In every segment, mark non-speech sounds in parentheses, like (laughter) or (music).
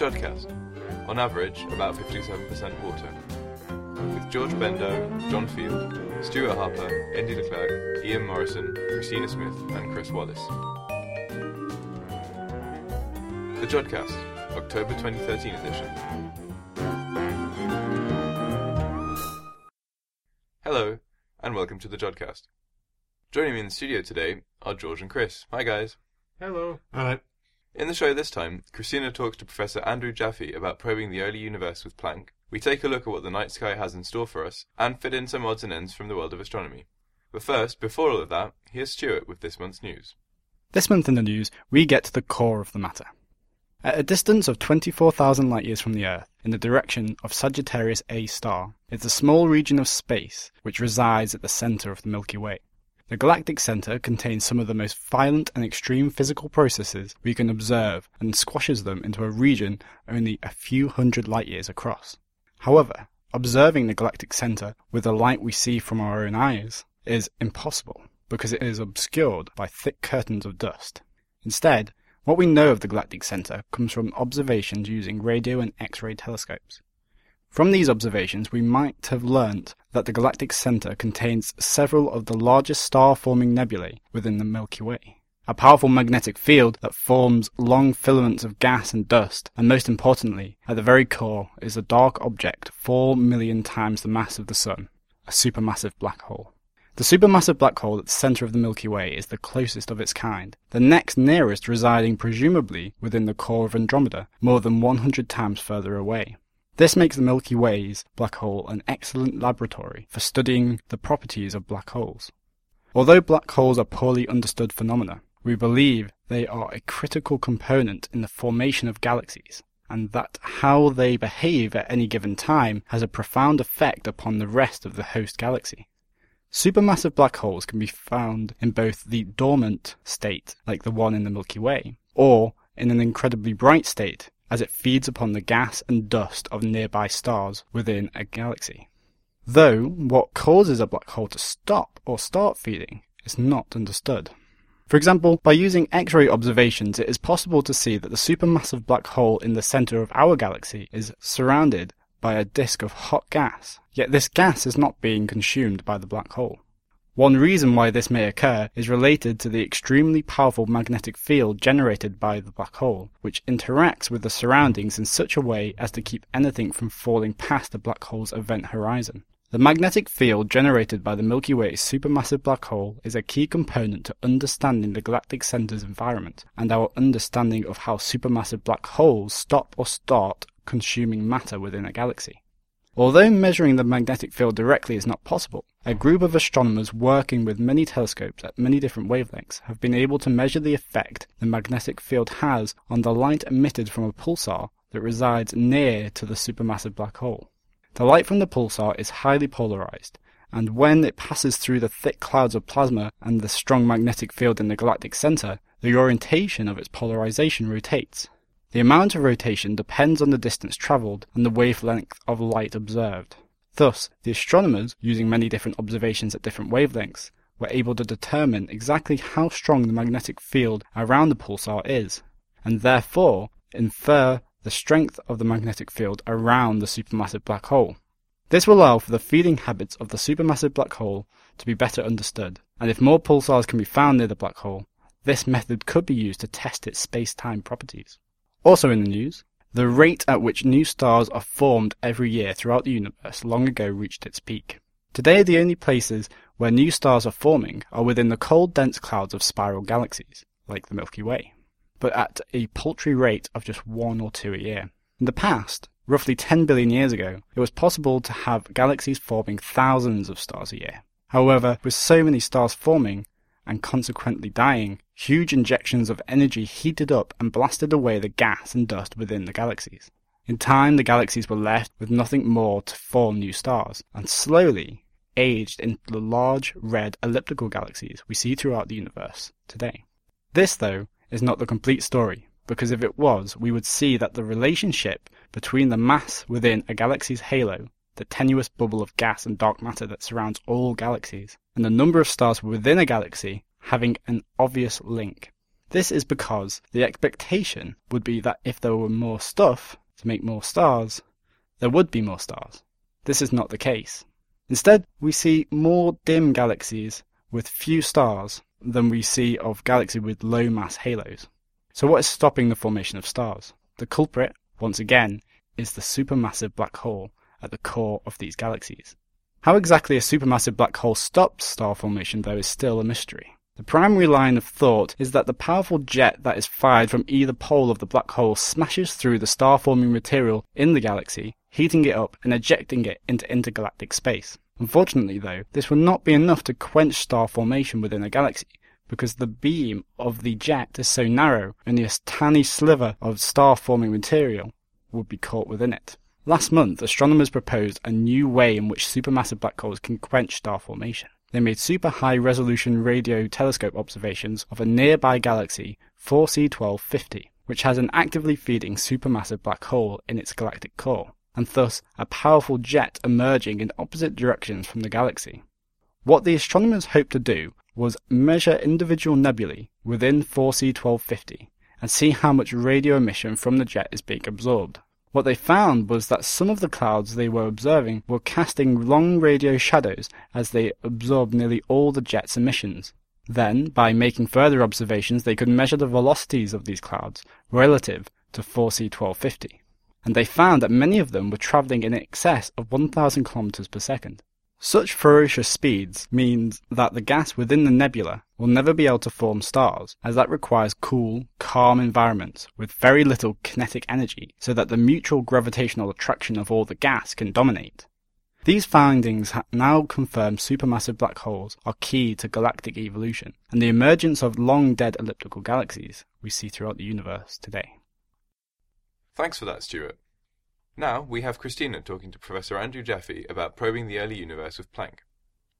Jodcast, on average about 57% water, with George Bendo, John Field, Stuart Harper, Andy Leclerc, Ian Morison, Christina Smith, and Chris Wallace. The Jodcast, October 2013 edition. Hello, and welcome to the Jodcast. Joining me in the studio today are George and Chris. Hi, guys. Hello. Alright. In the show this time, Christina talks to Professor Andrew Jaffe about probing the early universe with Planck. We take a look at what the night sky has in store for us, and fit in some odds and ends from the world of astronomy. But first, before all of that, here's Stuart with this month's news. This month in the news, we get to the core of the matter. At a distance of 24,000 light years from the Earth, in the direction of Sagittarius A star, is a small region of space which resides at the center of the Milky Way. The galactic center contains some of the most violent and extreme physical processes we can observe and squashes them into a region only a few hundred light years across. However, observing the galactic center with the light we see from our own eyes is impossible because it is obscured by thick curtains of dust. Instead, what we know of the galactic center comes from observations using radio and X-ray telescopes. From these observations, we might have learnt that the galactic center contains several of the largest star-forming nebulae within the Milky Way. A powerful magnetic field that forms long filaments of gas and dust, and most importantly, at the very core is a dark object 4 million times the mass of the Sun, a supermassive black hole. The supermassive black hole at the center of the Milky Way is the closest of its kind, the next nearest residing presumably within the core of Andromeda, more than 100 times further away. This makes the Milky Way's black hole an excellent laboratory for studying the properties of black holes. Although black holes are poorly understood phenomena, we believe they are a critical component in the formation of galaxies, and that how they behave at any given time has a profound effect upon the rest of the host galaxy. Supermassive black holes can be found in both the dormant state, like the one in the Milky Way, or in an incredibly bright state, as it feeds upon the gas and dust of nearby stars within a galaxy. Though what causes a black hole to stop or start feeding is not understood. For example, by using X-ray observations, it is possible to see that the supermassive black hole in the center of our galaxy is surrounded by a disk of hot gas, yet this gas is not being consumed by the black hole. One reason why this may occur is related to the extremely powerful magnetic field generated by the black hole, which interacts with the surroundings in such a way as to keep anything from falling past the black hole's event horizon. The magnetic field generated by the Milky Way's supermassive black hole is a key component to understanding the galactic center's environment and our understanding of how supermassive black holes stop or start consuming matter within a galaxy. Although measuring the magnetic field directly is not possible, a group of astronomers working with many telescopes at many different wavelengths have been able to measure the effect the magnetic field has on the light emitted from a pulsar that resides near to the supermassive black hole. The light from the pulsar is highly polarized, and when it passes through the thick clouds of plasma and the strong magnetic field in the galactic center, the orientation of its polarization rotates. The amount of rotation depends on the distance traveled and the wavelength of light observed. Thus, the astronomers, using many different observations at different wavelengths, were able to determine exactly how strong the magnetic field around the pulsar is, and therefore infer the strength of the magnetic field around the supermassive black hole. This will allow for the feeding habits of the supermassive black hole to be better understood, and if more pulsars can be found near the black hole, this method could be used to test its space-time properties. Also in the news, the rate at which new stars are formed every year throughout the universe long ago reached its peak. Today, the only places where new stars are forming are within the cold, dense clouds of spiral galaxies, like the Milky Way, but at a paltry rate of just one or two a year. In the past, roughly 10 billion years ago, it was possible to have galaxies forming thousands of stars a year. However, with so many stars forming, and consequently dying, huge injections of energy heated up and blasted away the gas and dust within the galaxies. In time, the galaxies were left with nothing more to form new stars, and slowly aged into the large red elliptical galaxies we see throughout the universe today. This, though, is not the complete story, because if it was, we would see that the relationship between the mass within a galaxy's halo, the tenuous bubble of gas and dark matter that surrounds all galaxies, and the number of stars within a galaxy having an obvious link. This is because the expectation would be that if there were more stuff to make more stars, there would be more stars. This is not the case. Instead, we see more dim galaxies with few stars than we see of galaxies with low mass halos. So what is stopping the formation of stars? The culprit, once again, is the supermassive black hole at the core of these galaxies. How exactly a supermassive black hole stops star formation, though, is still a mystery. The primary line of thought is that the powerful jet that is fired from either pole of the black hole smashes through the star forming material in the galaxy, heating it up and ejecting it into intergalactic space. Unfortunately, though, this will not be enough to quench star formation within a galaxy, because the beam of the jet is so narrow, only a tiny sliver of star forming material would be caught within it. Last month, astronomers proposed a new way in which supermassive black holes can quench star formation. They made super high resolution radio telescope observations of a nearby galaxy, 4C1250, which has an actively feeding supermassive black hole in its galactic core, and thus a powerful jet emerging in opposite directions from the galaxy. What the astronomers hoped to do was measure individual nebulae within 4C1250 and see how much radio emission from the jet is being absorbed. What they found was that some of the clouds they were observing were casting long radio shadows as they absorbed nearly all the jet's emissions. Then, by making further observations, they could measure the velocities of these clouds relative to 4C1250. And they found that many of them were traveling in excess of 1000 kilometers per second. Such ferocious speeds means that the gas within the nebula will never be able to form stars, as that requires cool, calm environments with very little kinetic energy so that the mutual gravitational attraction of all the gas can dominate. These findings now confirm supermassive black holes are key to galactic evolution and the emergence of long dead elliptical galaxies we see throughout the universe today. Thanks for that, Stuart. Now we have Christina talking to Professor Andrew Jaffe about probing the early universe with Planck.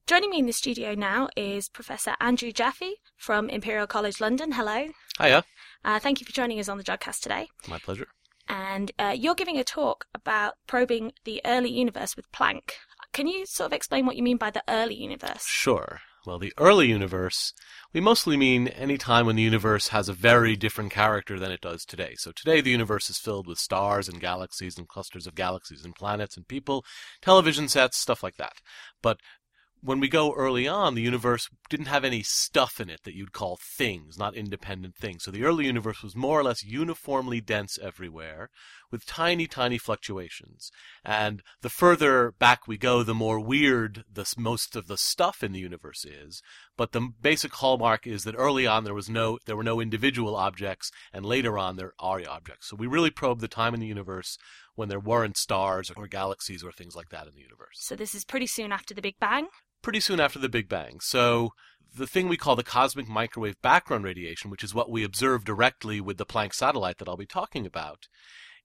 Joining me in the studio now is Professor Andrew Jaffe from Imperial College London. Hello. Hiya. Uh, thank you for joining us on the Jodcast today. My pleasure. And uh, you're giving a talk about probing the early universe with Planck. Can you sort of explain what you mean by the early universe? Sure. Well, the early universe, we mostly mean any time when the universe has a very different character than it does today. So today the universe is filled with stars and galaxies and clusters of galaxies and planets and people, television sets, stuff like that. But when we go early on, the universe didn't have any stuff in it that you'd call things, not independent things. So the early universe was more or less uniformly dense everywhere, with tiny, tiny fluctuations. And the further back we go, the more weird the most of the stuff in the universe is. But the basic hallmark is that early on there was no, there were no individual objects, and later on there are objects. So we really probe the time in the universe when there weren't stars or galaxies or things like that in the universe. So this is pretty soon after the Big Bang? pretty soon after the Big Bang. So the thing we call the cosmic microwave background radiation, which is what we observe directly with the Planck satellite that I'll be talking about,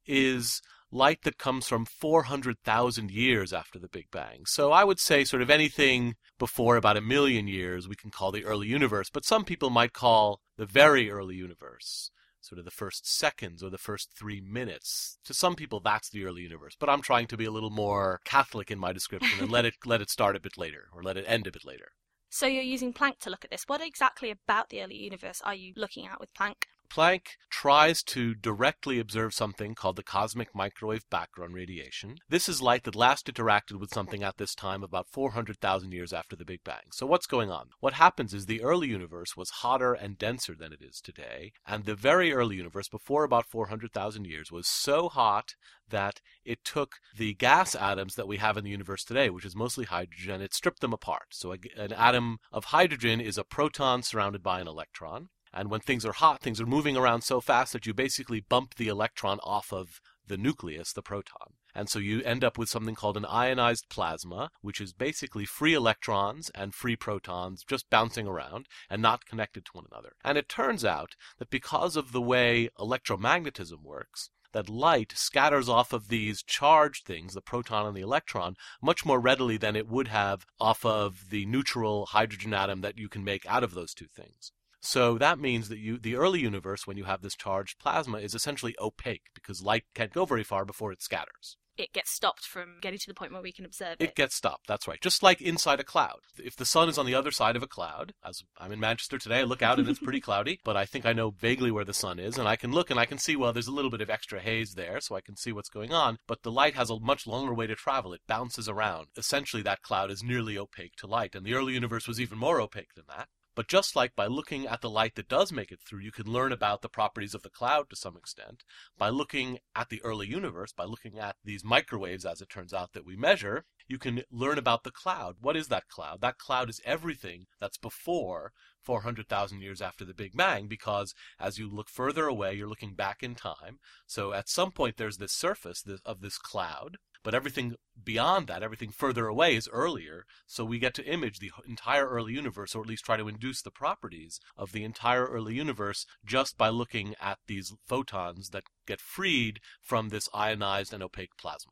is light that comes from 400,000 years after the Big Bang. So I would say sort of anything before about a million years we can call the early universe, but some people might call the very early universe sort of the first seconds or the first three minutes. To some people, that's the early universe. But I'm trying to be a little more Catholic in my description and let it let it start a bit later or let it end a bit later. So you're using Planck to look at this. What exactly about the early universe are you looking at with Planck? Planck tries to directly observe something called the cosmic microwave background radiation. This is light that last interacted with something at this time about 400,000 years after the Big Bang. So what's going on? What happens is the early universe was hotter and denser than it is today, and the very early universe before about 400,000 years was so hot that it took the gas atoms that we have in the universe today, which is mostly hydrogen, it stripped them apart. So an atom of hydrogen is a proton surrounded by an electron. And when things are hot, things are moving around so fast that you basically bump the electron off of the nucleus, the proton. And so you end up with something called an ionized plasma, which is basically free electrons and free protons just bouncing around and not connected to one another. And it turns out that because of the way electromagnetism works, that light scatters off of these charged things, the proton and the electron, much more readily than it would have off of the neutral hydrogen atom that you can make out of those two things. So that means that you, the early universe, when you have this charged plasma, is essentially opaque because light can't go very far before it scatters. it gets stopped from getting to the point where we can observe it. It gets stopped. That's right. Just like inside a cloud. If the sun is on the other side of a cloud, as I'm in Manchester today, I look out and it's pretty (laughs) cloudy, but I think I know vaguely where the sun is, and I can look and I can see, well, there's a little bit of extra haze there, so I can see what's going on. But the light has a much longer way to travel. It bounces around. Essentially, that cloud is nearly opaque to light, and the early universe was even more opaque than that. But just like by looking at the light that does make it through, you can learn about the properties of the cloud to some extent. By looking at the early universe, by looking at these microwaves, as it turns out, that we measure, you can learn about the cloud. What is that cloud? That cloud is everything that's before 400,000 years after the Big Bang, because as you look further away, you're looking back in time. So at some point, there's this surface of this cloud, but everything beyond that, everything further away is earlier. So we get to image the entire early universe, or at least try to induce the properties of the entire early universe just by looking at these photons that get freed from this ionized and opaque plasma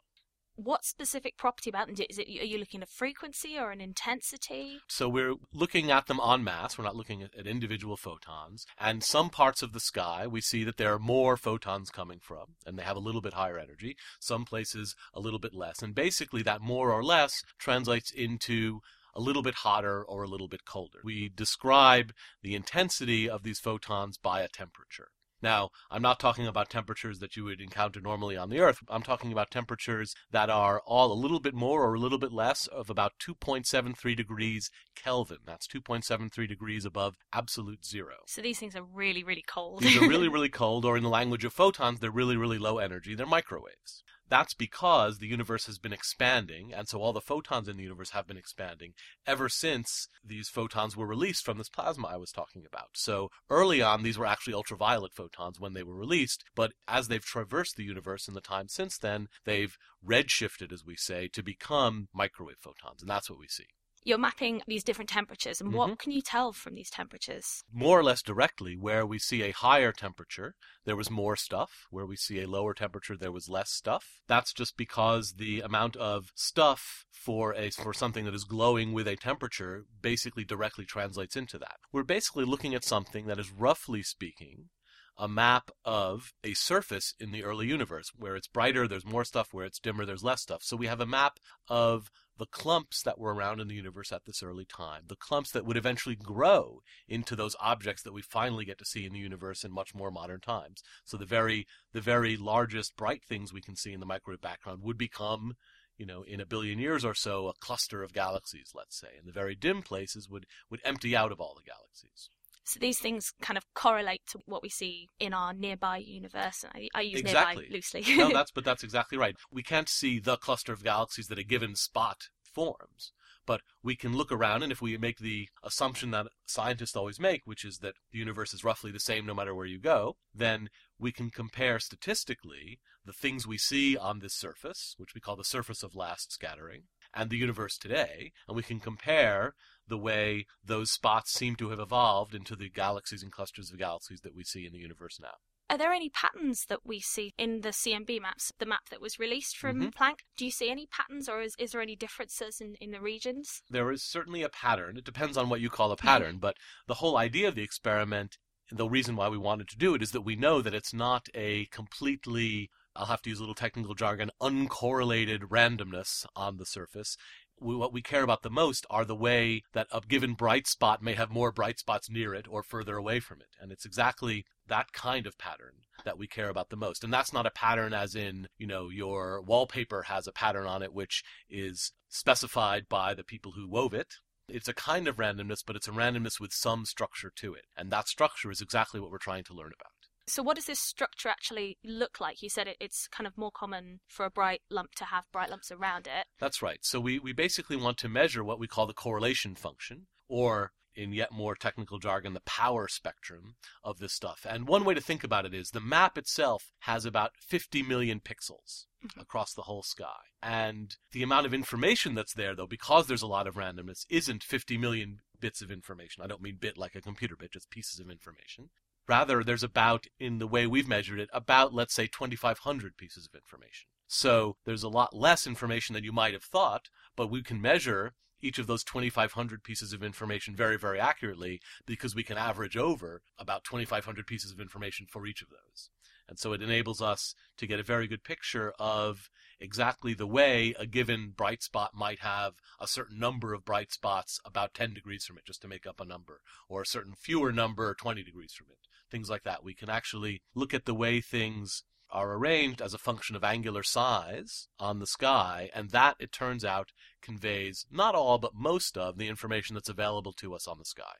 what specific property about them? Is it are you looking at frequency or an intensity? So we're looking at them en masse. We're not looking at, at, individual photons. And some parts of the sky we see that there are more photons coming from, and they have a little bit higher energy. Some places a little bit less. And basically, that more or less translates into a little bit hotter or a little bit colder. We describe the intensity of these photons by a temperature. Now, I'm not talking about temperatures that you would encounter normally on the Earth. I'm talking about temperatures that are all a little bit more or a little bit less of about 2.73 degrees Kelvin. That's 2.73 degrees above absolute zero. So these things are really, really cold. these are really, (laughs) really cold, or in the language of photons, they're really, really low energy. They're microwaves. That's because the universe has been expanding, and so all the photons in the universe have been expanding ever since these photons were released from this plasma I was talking about. So early on, these were actually ultraviolet photons when they were released, but as they've traversed the universe in the time since then, they've redshifted, as we say, to become microwave photons, and that's what we see you're mapping these different temperatures, and mm-hmm. what can you tell from these temperatures? More or less directly, where we see a higher temperature, there was more stuff. Where we see a lower temperature, there was less stuff. That's just because the amount of stuff for a for something that is glowing with a temperature basically directly translates into that. We're basically looking at something that is roughly speaking a map of a surface in the early universe. Where it's brighter, there's more stuff. Where it's dimmer, there's less stuff. So we have a map of the clumps that were around in the universe at this early time, the clumps that would eventually grow into those objects that we finally get to see in the universe in much more modern times. So the very the very largest bright things we can see in the microwave background would become you know, in a billion years or so, a cluster of galaxies, let's say, and the very dim places would, would empty out of all the galaxies. So these things kind of correlate to what we see in our nearby universe. I, I use exactly. nearby loosely. (laughs) no, that's (laughs) but that's exactly right. We can't see the cluster of galaxies that a given spot forms, but we can look around, and if we make the assumption that scientists always make, which is that the universe is roughly the same no matter where you go, then we can compare statistically the things we see on this surface, which we call the surface of last scattering, and the universe today, and we can compare the way those spots seem to have evolved into the galaxies and clusters of galaxies that we see in the universe now. Are there any patterns that we see in the CMB maps, the map that was released from mm-hmm. Planck? Do you see any patterns or is, is there any differences in, in the regions? There is certainly a pattern. It depends on what you call a pattern, but the whole idea of the experiment, the reason why we wanted to do it, is that we know that it's not a completely I'll have to use a little technical jargon, uncorrelated randomness on the surface we, what we care about the most are the way that a given bright spot may have more bright spots near it or further away from it. And it's exactly that kind of pattern that we care about the most. And that's not a pattern as in, you know, your wallpaper has a pattern on it which is specified by the people who wove it. It's a kind of randomness, but it's a randomness with some structure to it. And that structure is exactly what we're trying to learn about. So, what does this structure actually look like? You said it, it's kind of more common for a bright lump to have bright lumps around it. That's right. So, we, we basically want to measure what we call the correlation function, or in yet more technical jargon, the power spectrum of this stuff. And one way to think about it is the map itself has about 50 million pixels mm-hmm. across the whole sky. And the amount of information that's there, though, because there's a lot of randomness, isn't 50 million bits of information. I don't mean bit like a computer bit, just pieces of information. Rather, there's about, in the way we've measured it, about, let's say, 2,500 pieces of information. So there's a lot less information than you might have thought, but we can measure each of those 2,500 pieces of information very, very accurately because we can average over about 2,500 pieces of information for each of those. And so it enables us to get a very good picture of exactly the way a given bright spot might have a certain number of bright spots about 10 degrees from it, just to make up a number, or a certain fewer number 20 degrees from it. Things like that. We can actually look at the way things are arranged as a function of angular size on the sky, and that, it turns out, conveys not all but most of the information that's available to us on the sky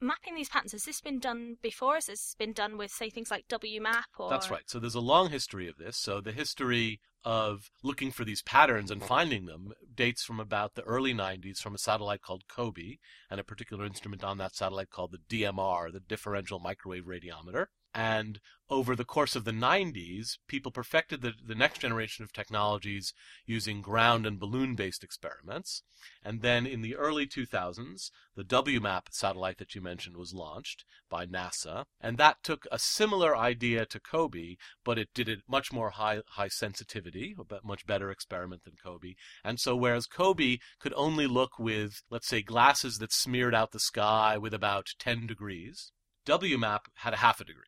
mapping these patterns has this been done before? Has this been done with say things like wmap or that's right. So there's a long history of this. So the history of looking for these patterns and finding them dates from about the early 90s from a satellite called COBE and a particular instrument on that satellite called the DMR, the Differential Microwave Radiometer. And over the course of the 90s, people perfected the, the next generation of technologies using ground and balloon based experiments. And then in the early 2000s, the WMAP satellite that you mentioned was launched by NASA. And that took a similar idea to COBE, but it did it much more high, high sensitivity, a much better experiment than COBE. And so whereas COBE could only look with, let's say, glasses that smeared out the sky with about 10 degrees, WMAP had a half a degree.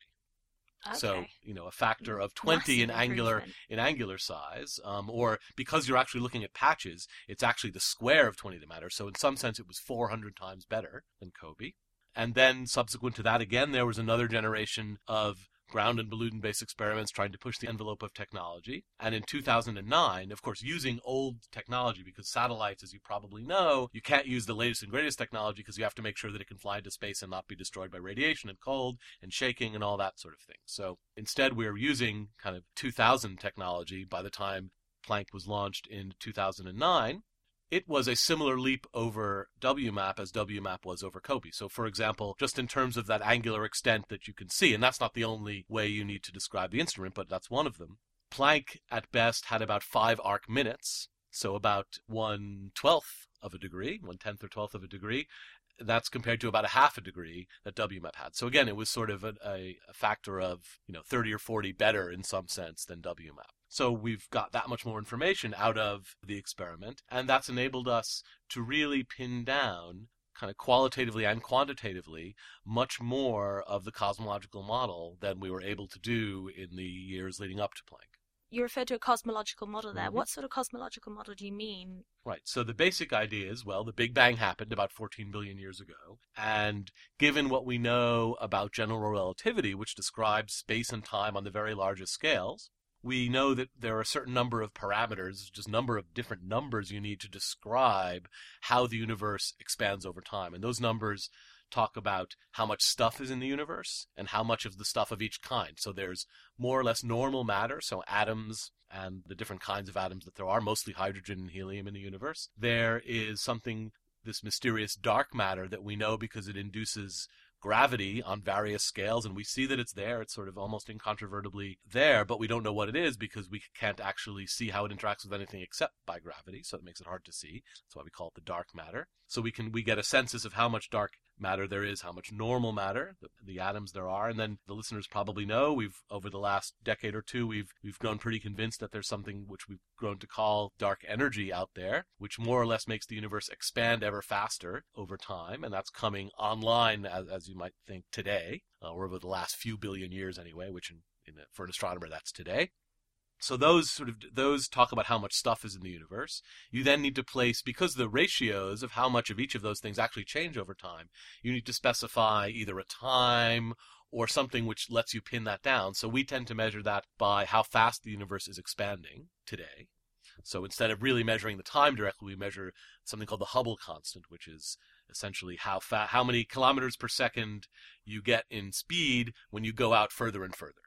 Okay. So you know a factor of 20 in angular in angular size, um, or because you're actually looking at patches, it's actually the square of 20 that matters. So in some sense, it was 400 times better than COBE. And then subsequent to that, again, there was another generation of ground and balloon based experiments trying to push the envelope of technology. And in 2009, of course, using old technology because satellites, as you probably know, you can't use the latest and greatest technology because you have to make sure that it can fly into space and not be destroyed by radiation and cold and shaking and all that sort of thing. So instead, we're using kind of 2000 technology by the time Planck was launched in 2009 it was a similar leap over WMAP as WMAP was over COBE. So, for example, just in terms of that angular extent that you can see, and that's not the only way you need to describe the instrument, but that's one of them. Planck, at best, had about five arc minutes, so about one twelfth of a degree, one tenth or twelfth of a degree. That's compared to about a half a degree that WMAP had. So again, it was sort of a, a, factor of you know 30 or 40 better in some sense than WMAP. So we've got that much more information out of the experiment, and that's enabled us to really pin down kind of qualitatively and quantitatively much more of the cosmological model than we were able to do in the years leading up to Planck. You referred to a cosmological model there. Mm-hmm. What sort of cosmological model do you mean? Right. So the basic idea is well, the Big Bang happened about 14 billion years ago. And given what we know about general relativity, which describes space and time on the very largest scales, we know that there are a certain number of parameters, just number of different numbers you need to describe how the universe expands over time. And those numbers talk about how much stuff is in the universe and how much of the stuff of each kind. So there's more or less normal matter, so atoms and the different kinds of atoms that there are, mostly hydrogen and helium in the universe. There is something, this mysterious dark matter that we know because it induces gravity on various scales, and we see that it's there. It's sort of almost incontrovertibly there, but we don't know what it is because we can't actually see how it interacts with anything except by gravity, so it makes it hard to see. That's why we call it the dark matter. So we can we get a census of how much dark matter there is, how much normal matter, the, the, atoms there are, and then the listeners probably know we've over the last decade or two we've we've grown pretty convinced that there's something which we've grown to call dark energy out there, which more or less makes the universe expand ever faster over time, and that's coming online as, as you might think today, uh, or over the last few billion years anyway, which in, in, for an astronomer that's today. So those sort of those talk about how much stuff is in the universe. You then need to place because the ratios of how much of each of those things actually change over time. You need to specify either a time or something which lets you pin that down. So we tend to measure that by how fast the universe is expanding today. So instead of really measuring the time directly, we measure something called the Hubble constant, which is essentially how fa- how many kilometers per second you get in speed when you go out further and further.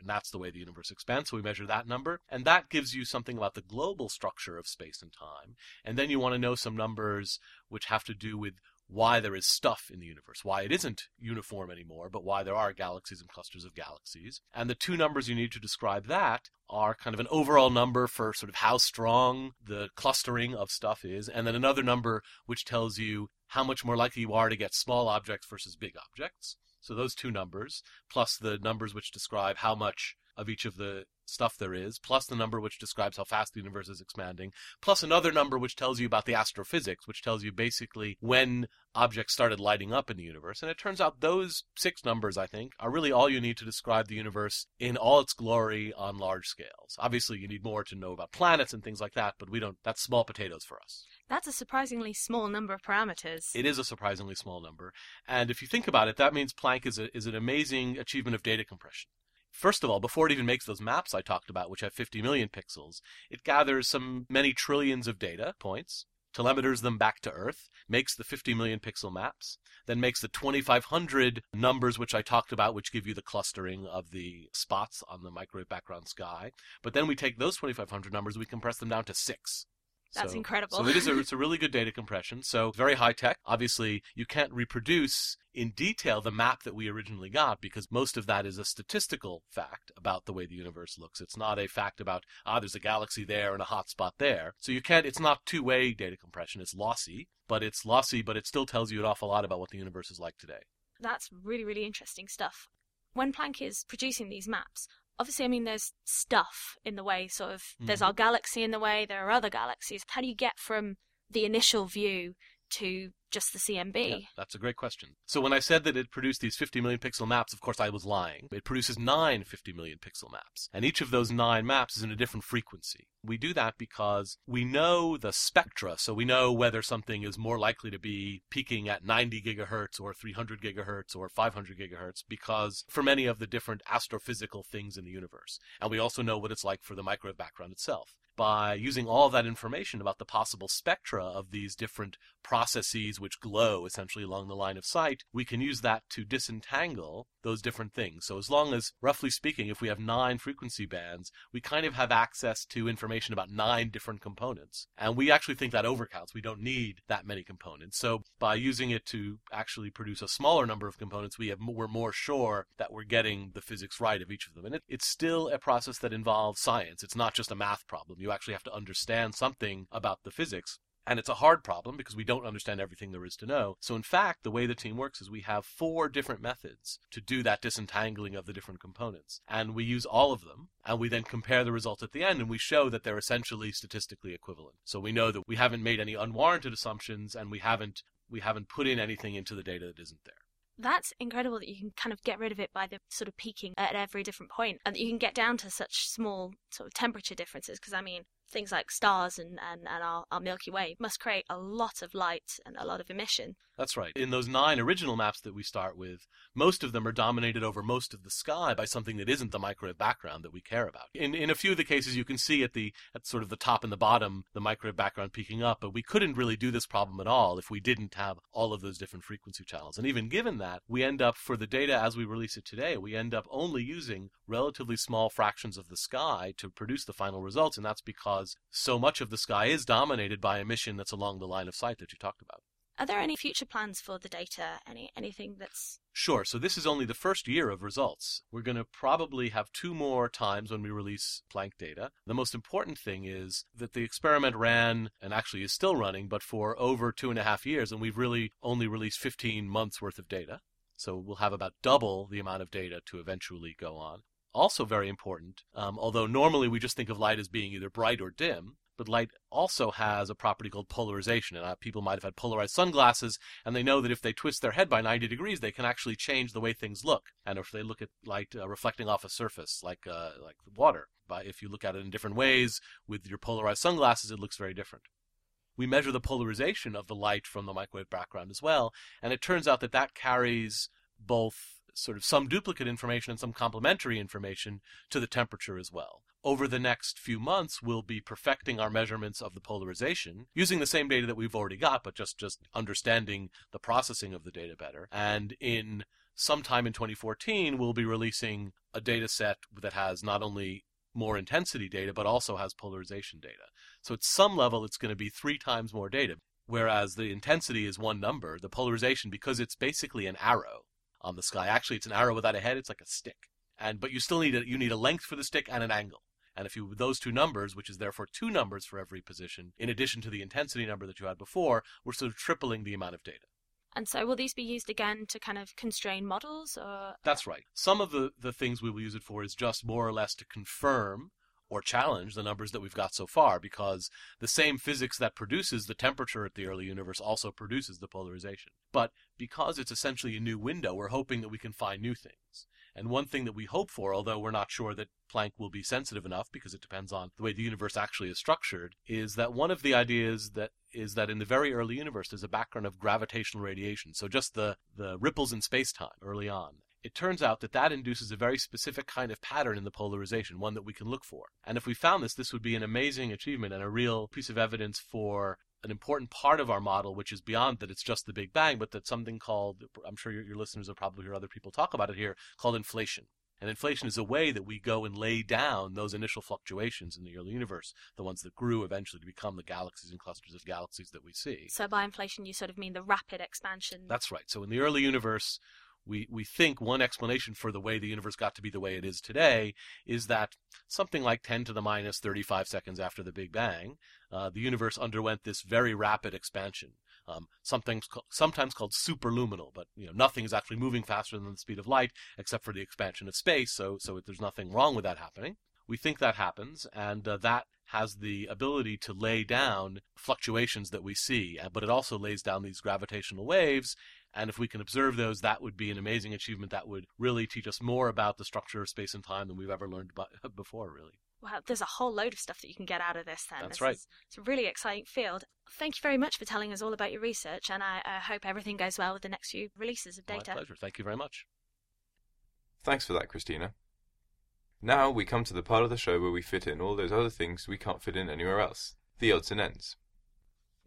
And that's the way the universe expands. So we measure that number. And that gives you something about the global structure of space and time. And then you want to know some numbers which have to do with why there is stuff in the universe, why it isn't uniform anymore, but why there are galaxies and clusters of galaxies. And the two numbers you need to describe that are kind of an overall number for sort of how strong the clustering of stuff is, and then another number which tells you how much more likely you are to get small objects versus big objects. So those two numbers, plus the numbers which describe how much of each of the stuff there is, plus the number which describes how fast the universe is expanding, plus another number which tells you about the astrophysics, which tells you basically when objects started lighting up in the universe. And it turns out those six numbers, I think, are really all you need to describe the universe in all its glory on large scales. Obviously, you need more to know about planets and things like that, but we don't, that's small potatoes for us. That's a surprisingly small number of parameters. It is a surprisingly small number. And if you think about it, that means Planck is, a, is an amazing achievement of data compression. First of all, before it even makes those maps I talked about, which have 50 million pixels, it gathers some many trillions of data points, telemeters them back to Earth, makes the 50 million pixel maps, then makes the 2500 numbers which I talked about, which give you the clustering of the spots on the microwave background sky. But then we take those 2500 numbers, we compress them down to six. That's so, incredible. So it is a, it's a really good data compression. So very high tech. Obviously, you can't reproduce in detail the map that we originally got because most of that is a statistical fact about the way the universe looks. It's not a fact about ah there's a galaxy there and a hot spot there. So you can't. It's not two-way data compression. It's lossy, but it's lossy, but it still tells you an awful lot about what the universe is like today. That's really really interesting stuff. When Planck is producing these maps, obviously, I mean, there's stuff in the way, sort of, mm-hmm. there's our galaxy in the way, there are other galaxies. How do you get from the initial view to just the CMB? Yeah, that's a great question. So when I said that it produced these 50 million pixel maps, of course I was lying. It produces nine 50 million pixel maps, and each of those nine maps is in a different frequency. We do that because we know the spectra, so we know whether something is more likely to be peaking at 90 gigahertz or 300 gigahertz or 500 gigahertz because for many of the different astrophysical things in the universe. And we also know what it's like for the microwave background itself by using all that information about the possible spectra of these different processes which glow essentially along the line of sight, we can use that to disentangle those different things. So as long as, roughly speaking, if we have nine frequency bands, we kind of have access to information about nine different components. And we actually think that overcounts. We don't need that many components. So by using it to actually produce a smaller number of components, we have, we're more sure that we're getting the physics right of each of them. And it, it's still a process that involves science. It's not just a math problem. You actually have to understand something about the physics. And it's a hard problem because we don't understand everything there is to know. So, in fact, the way the team works is we have four different methods to do that disentangling of the different components. And we use all of them, and we then compare the results at the end, and we show that they're essentially statistically equivalent. So, we know that we haven't made any unwarranted assumptions, and we haven't we haven't put in anything into the data that isn't there that's incredible that you can kind of get rid of it by the sort of peaking at every different point and that you can get down to such small sort of temperature differences because i mean things like stars and, and, and our, our Milky Way must create a lot of light and a lot of emission. That's right. In those nine original maps that we start with, most of them are dominated over most of the sky by something that isn't the microwave background that we care about. In, in a few of the cases, you can see at the at sort of the top and the bottom the microwave background peaking up, but we couldn't really do this problem at all if we didn't have all of those different frequency channels. And even given that, we end up, for the data as we release it today, we end up only using relatively small fractions of the sky to produce the final results, and that's because so much of the sky is dominated by emission that's along the line of sight that you talked about. Are there any future plans for the data? Any anything that's Sure. So this is only the first year of results. We're going to probably have two more times when we release Planck data. The most important thing is that the experiment ran and actually is still running, but for over two and a half years, and we've really only released 15 months worth of data. So we'll have about double the amount of data to eventually go on also very important. Um, although normally we just think of light as being either bright or dim, but light also has a property called polarization. And uh, people might have had polarized sunglasses, and they know that if they twist their head by 90 degrees, they can actually change the way things look. And if they look at light uh, reflecting off a surface, like uh, like water, but if you look at it in different ways with your polarized sunglasses, it looks very different. We measure the polarization of the light from the microwave background as well, and it turns out that that carries both sort of some duplicate information and some complementary information to the temperature as well. Over the next few months, we'll be perfecting our measurements of the polarization using the same data that we've already got, but just, just understanding the processing of the data better. And in sometime in 2014, we'll be releasing a data set that has not only more intensity data, but also has polarization data. So at some level, it's going to be three times more data. Whereas the intensity is one number, the polarization, because it's basically an arrow, on the sky. Actually, it's an arrow without a head. It's like a stick. And but you still need a, you need a length for the stick and an angle. And if you those two numbers, which is therefore two numbers for every position, in addition to the intensity number that you had before, we're sort of tripling the amount of data. And so, will these be used again to kind of constrain models, or That's right. Some of the, the things we will use it for is just more or less to confirm or challenge the numbers that we've got so far because the same physics that produces the temperature at the early universe also produces the polarization. But because it's essentially a new window, we're hoping that we can find new things. And one thing that we hope for, although we're not sure that Planck will be sensitive enough because it depends on the way the universe actually is structured, is that one of the ideas that is that in the very early universe there's a background of gravitational radiation. So just the, the ripples in space-time early on it turns out that that induces a very specific kind of pattern in the polarization, one that we can look for. And if we found this, this would be an amazing achievement and a real piece of evidence for an important part of our model, which is beyond that it's just the Big Bang, but that something called, I'm sure your, your listeners will probably hear other people talk about it here, called inflation. And inflation is a way that we go and lay down those initial fluctuations in the early universe, the ones that grew eventually to become the galaxies and clusters of galaxies that we see. so by inflation you sort of mean the rapid expansion? That's right. So in the early universe, we, we think one explanation for the way the universe got to be the way it is today is that something like 10 to the minus 35 seconds after the Big Bang, uh, the universe underwent this very rapid expansion. Um, sometimes, sometimes called superluminal, but you know nothing is actually moving faster than the speed of light except for the expansion of space. So, so there's nothing wrong with that happening. We think that happens, and uh, that has the ability to lay down fluctuations that we see, uh, but it also lays down these gravitational waves. And if we can observe those, that would be an amazing achievement that would really teach us more about the structure of space and time than we've ever learned (laughs) before, really. Wow, there's a whole load of stuff that you can get out of this then. That's This right. is- it's a really exciting field. Thank you very much for telling us all about your research, and I uh, hope everything goes well with the next few releases of data. My data. pleasure. Thank you very much. Thanks for that, Christina. Now we come to the part of the show where we fit in all those other things we can't fit in anywhere else the odds and ends.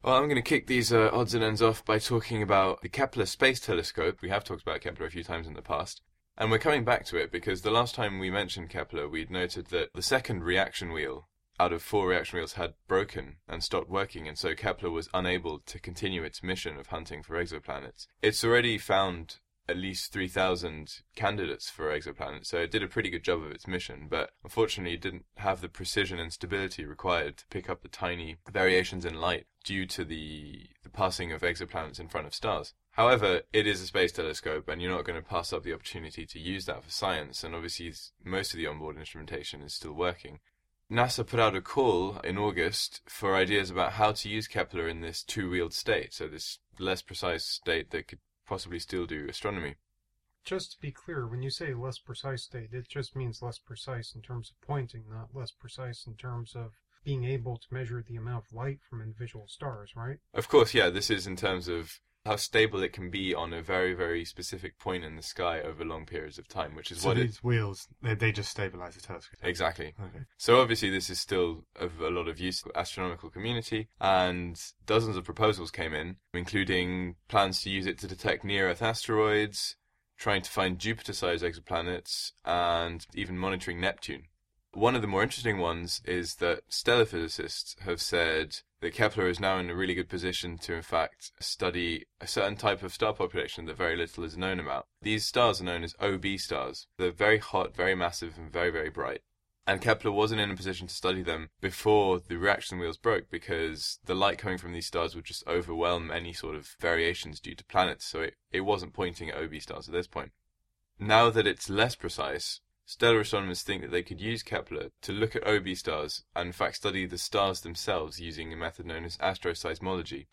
Well, I'm going to kick these uh, odds and ends off by talking about the Kepler Space Telescope. We have talked about Kepler a few times in the past. And we're coming back to it because the last time we mentioned Kepler, we'd noted that the second reaction wheel out of four reaction wheels had broken and stopped working, and so Kepler was unable to continue its mission of hunting for exoplanets. It's already found at least 3,000 candidates for exoplanets, so it did a pretty good job of its mission, but unfortunately it didn't have the precision and stability required to pick up the tiny variations in light due to the, the passing of exoplanets in front of stars. However, it is a space telescope, and you're not going to pass up the opportunity to use that for science, and obviously most of the onboard instrumentation is still working. NASA put out a call in August for ideas about how to use Kepler in this two-wheeled state, so this less precise state that could possibly still do astronomy. Just to be clear, when you say less precise state, it just means less precise in terms of pointing, not less precise in terms of being able to measure the amount of light from individual stars, right? Of course, yeah, this is in terms of how stable it can be on a very, very specific point in the sky over long periods of time, which is So what it these wheels, they, they just stabilize the telescope. exactly. Okay. So obviously this is still of a lot of use to the astronomical community and dozens of proposals came in, including plans to use it to detect near-Earth asteroids, trying to find Jupiter-sized exoplanets, and even monitoring Neptune. One of the more interesting ones is that stellar physicists have said that Kepler is now in a really good position to, in fact, study a certain type of star population that very little is known about. These stars are known as OB stars. They're very hot, very massive, and very, very bright. And Kepler wasn't in a position to study them before the reaction wheels broke because the light coming from these stars would just overwhelm any sort of variations due to planets, so it, it wasn't pointing at OB stars at this point. Now that it's less precise, stellar astronomers think that they could use Kepler to look at OB stars and in fact study the stars themselves using a method known as astroseismology.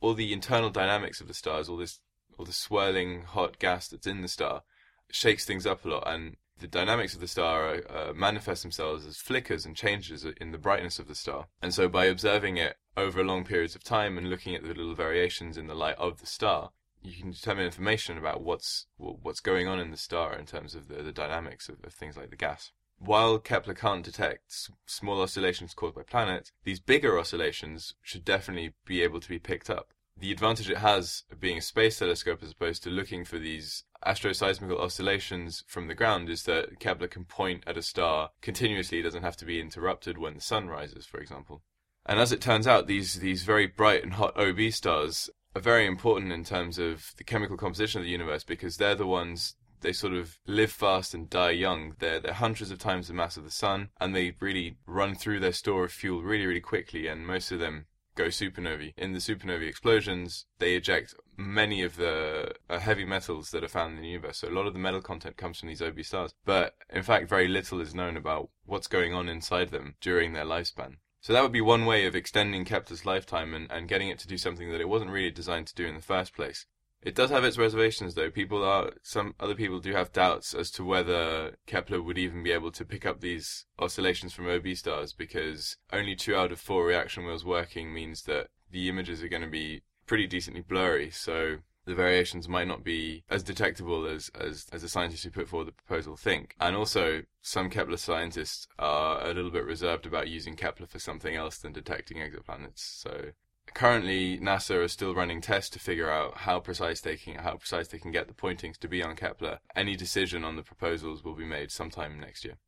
All the internal dynamics of the stars, all this all the swirling hot gas that's in the star, shakes things up a lot and the dynamics of the star uh, manifest themselves as flickers and changes in the brightness of the star. And so by observing it over long periods of time and looking at the little variations in the light of the star, you can determine information about what's what's going on in the star in terms of the, the dynamics of, of things like the gas. While Kepler can't detect small oscillations caused by planets, these bigger oscillations should definitely be able to be picked up. The advantage it has of being a space telescope as opposed to looking for these astroseismical oscillations from the ground is that Kepler can point at a star continuously, it doesn't have to be interrupted when the sun rises, for example. And as it turns out, these, these very bright and hot OB stars are very important in terms of the chemical composition of the universe because they're the ones they sort of live fast and die young. They're, they're hundreds of times the mass of the sun, and they really run through their store of fuel really, really quickly, and most of them go supernovae. In the supernovae explosions, they eject many of the uh, heavy metals that are found in the universe. So a lot of the metal content comes from these OB stars. But in fact, very little is known about what's going on inside them during their lifespan. So that would be one way of extending Kepler's lifetime and, and getting it to do something that it wasn't really designed to do in the first place. It does have its reservations, though. People are some other people do have doubts as to whether Kepler would even be able to pick up these oscillations from OB stars because only two out of four reaction wheels working means that the images are going to be pretty decently blurry. So the variations might not be as detectable as, as, as the scientists who put forward the proposal think. And also, some Kepler scientists are a little bit reserved about using Kepler for something else than detecting exoplanets. So currently NASA is still running tests to figure out how precise they can how precise they can get the pointings to be on Kepler. Any decision on the proposals will be made sometime next year.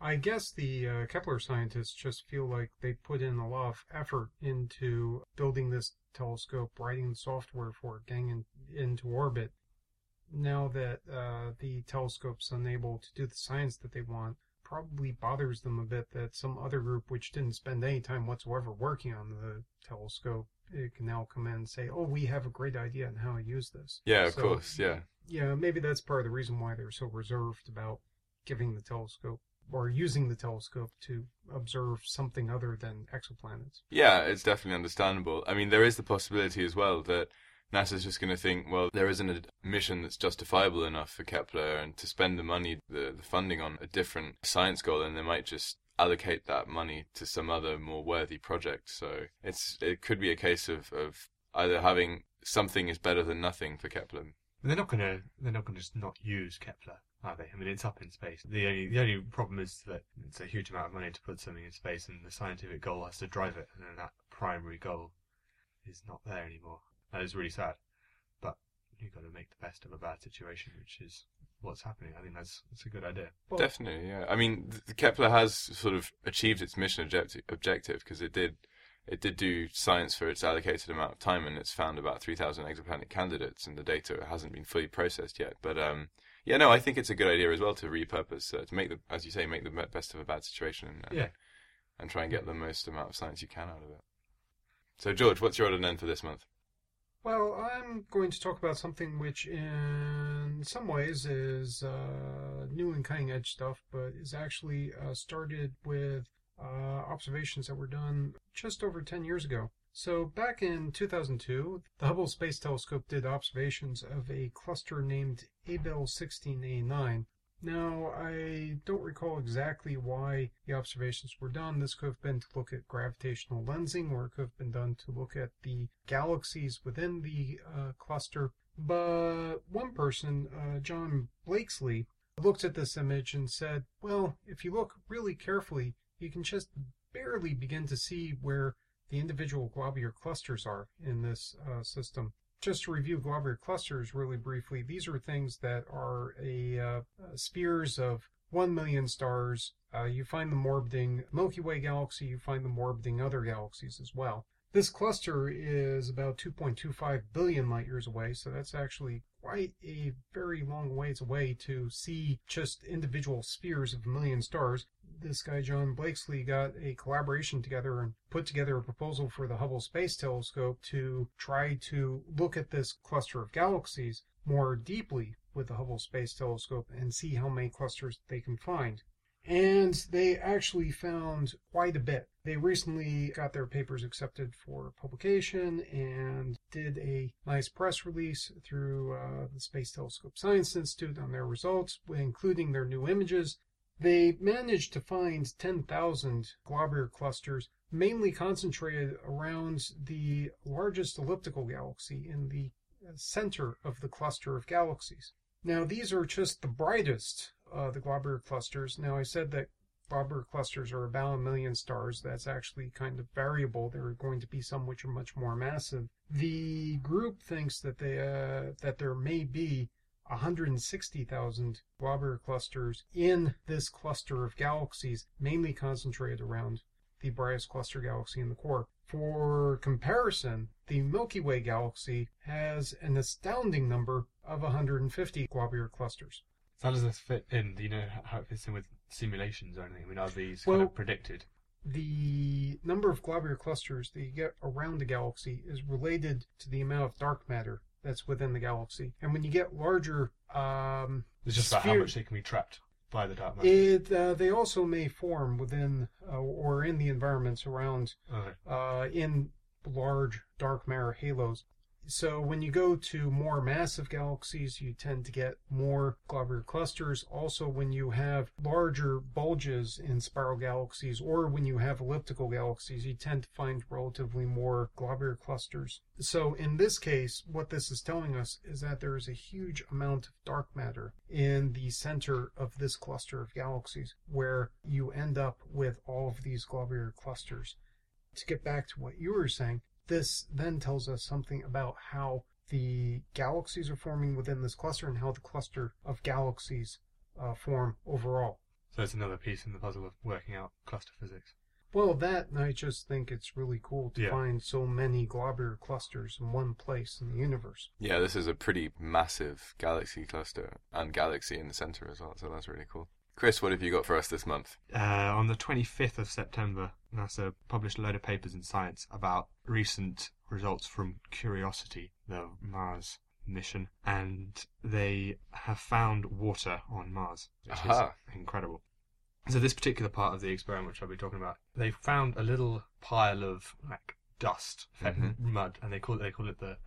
I guess the uh, Kepler scientists just feel like they put in a lot of effort into building this telescope, writing the software for it, getting in, into orbit. Now that uh, the telescope's unable to do the science that they want, probably bothers them a bit that some other group which didn't spend any time whatsoever working on the telescope it can now come in and say, "Oh, we have a great idea on how to use this." Yeah, of So, course, yeah. Yeah, maybe that's part of the reason why they're so reserved about giving the telescope or using the telescope to observe something other than exoplanets. Yeah, it's definitely understandable. I mean, there is the possibility as well that NASA's just going to think, well, there isn't a mission that's justifiable enough for Kepler and to spend the money, the, the funding on a different science goal, and they might just allocate that money to some other more worthy project. So it's it could be a case of, of either having something is better than nothing for Kepler. They're not gonna. They're not gonna just not use Kepler, are they? I mean, it's up in space. The only the only problem is that it's a huge amount of money to put something in space, and the scientific goal has to drive it, and then that primary goal is not there anymore. That is really sad. But you've got to make the best of a bad situation, which is what's happening. I think that's that's a good idea. Well, Definitely, yeah. I mean, the Kepler has sort of achieved its mission objective objective because it did it did do science for its allocated amount of time, and it's found about three thousand exoplanet candidates, and the data hasn't been fully processed yet. But um, yeah, no, I think it's a good idea as well to repurpose uh, to make the, as you say, make the best of a bad situation, and, Yeah. and try and get the most amount of science you can out of it. So, George, what's your odd and end for this month? Well, I'm going to talk about something which, in some ways, is uh, new and cutting edge stuff, but is actually uh, started with uh, observations that were done just over 10 years ago. So, back in 2002, the Hubble Space Telescope did observations of a cluster named Abell 1689. Now, I don't recall exactly why the observations were done. This could have been to look at gravitational lensing, or it could have been done to look at the galaxies within the uh, cluster. But one person, uh, John Blakeslee, looked at this image and said, well, if you look really carefully, you can just barely begin to see where the individual globular clusters are in this uh, system. Just to review globular clusters really briefly, these are things that are a uh, spheres of 1 million stars. Uh, you find them orbiting Milky Way galaxy, you find them orbiting other galaxies as well. This cluster is about 2.25 billion light years away, so that's actually quite a very long ways away to see just individual spheres of a million stars. This guy, John Blakeslee, got a collaboration together and put together a proposal for the Hubble Space Telescope to try to look at this cluster of galaxies more deeply with the Hubble Space Telescope and see how many clusters they can find. And they actually found quite a bit. They recently got their papers accepted for publication and did a nice press release through uh, the Space Telescope Science Institute on their results, including their new images. They managed to find 10,000 globular clusters, mainly concentrated around the largest elliptical galaxy in the center of the cluster of galaxies. Now, these are just the brightest uh, the globular clusters. Now, I said that globular clusters are about a million stars. That's actually kind of variable. There are going to be some which are much more massive. The group thinks that they uh, that there may be 160,000 globular clusters in this cluster of galaxies, mainly concentrated around the brightest cluster galaxy in the core. For comparison, the Milky Way galaxy has an astounding number of 150 globular clusters. So how does this fit in? Do you know how it fits in with simulations or anything? I mean, are these Well- kind of predicted? The number of globular clusters that you get around a galaxy is related to the amount of dark matter that's within the galaxy. And when you get larger, um, It's just about how much they can be trapped by the dark matter. it uh, they also may form within uh, or in the environments around Okay. uh, in large dark matter halos. So when you go to more massive galaxies, you tend to get more globular clusters. Also, when you have larger bulges in spiral galaxies, or when you have elliptical galaxies, you tend to find relatively more globular clusters. So in this case, what this is telling us is that there is a huge amount of dark matter in the center of this cluster of galaxies, where you end up with all of these globular clusters to get back to what you were saying, this then tells us something about how the galaxies are forming within this cluster and how the cluster of galaxies uh, form overall. So it's another piece in the puzzle of working out cluster physics. Well, that I just think it's really cool to Yeah. find so many globular clusters in one place in the universe. Yeah, this is a pretty massive galaxy cluster and galaxy in the center as well, so that's really cool. Chris, what have you got for us this month? Uh, on the 25th of September, NASA published a load of papers in Science about recent results from Curiosity, the Mars mission, and they have found water on Mars, which Aha. is incredible. So this particular part of the experiment, which I'll be talking about, they found a little pile of like dust, Mhm. mud, and they call it they call it the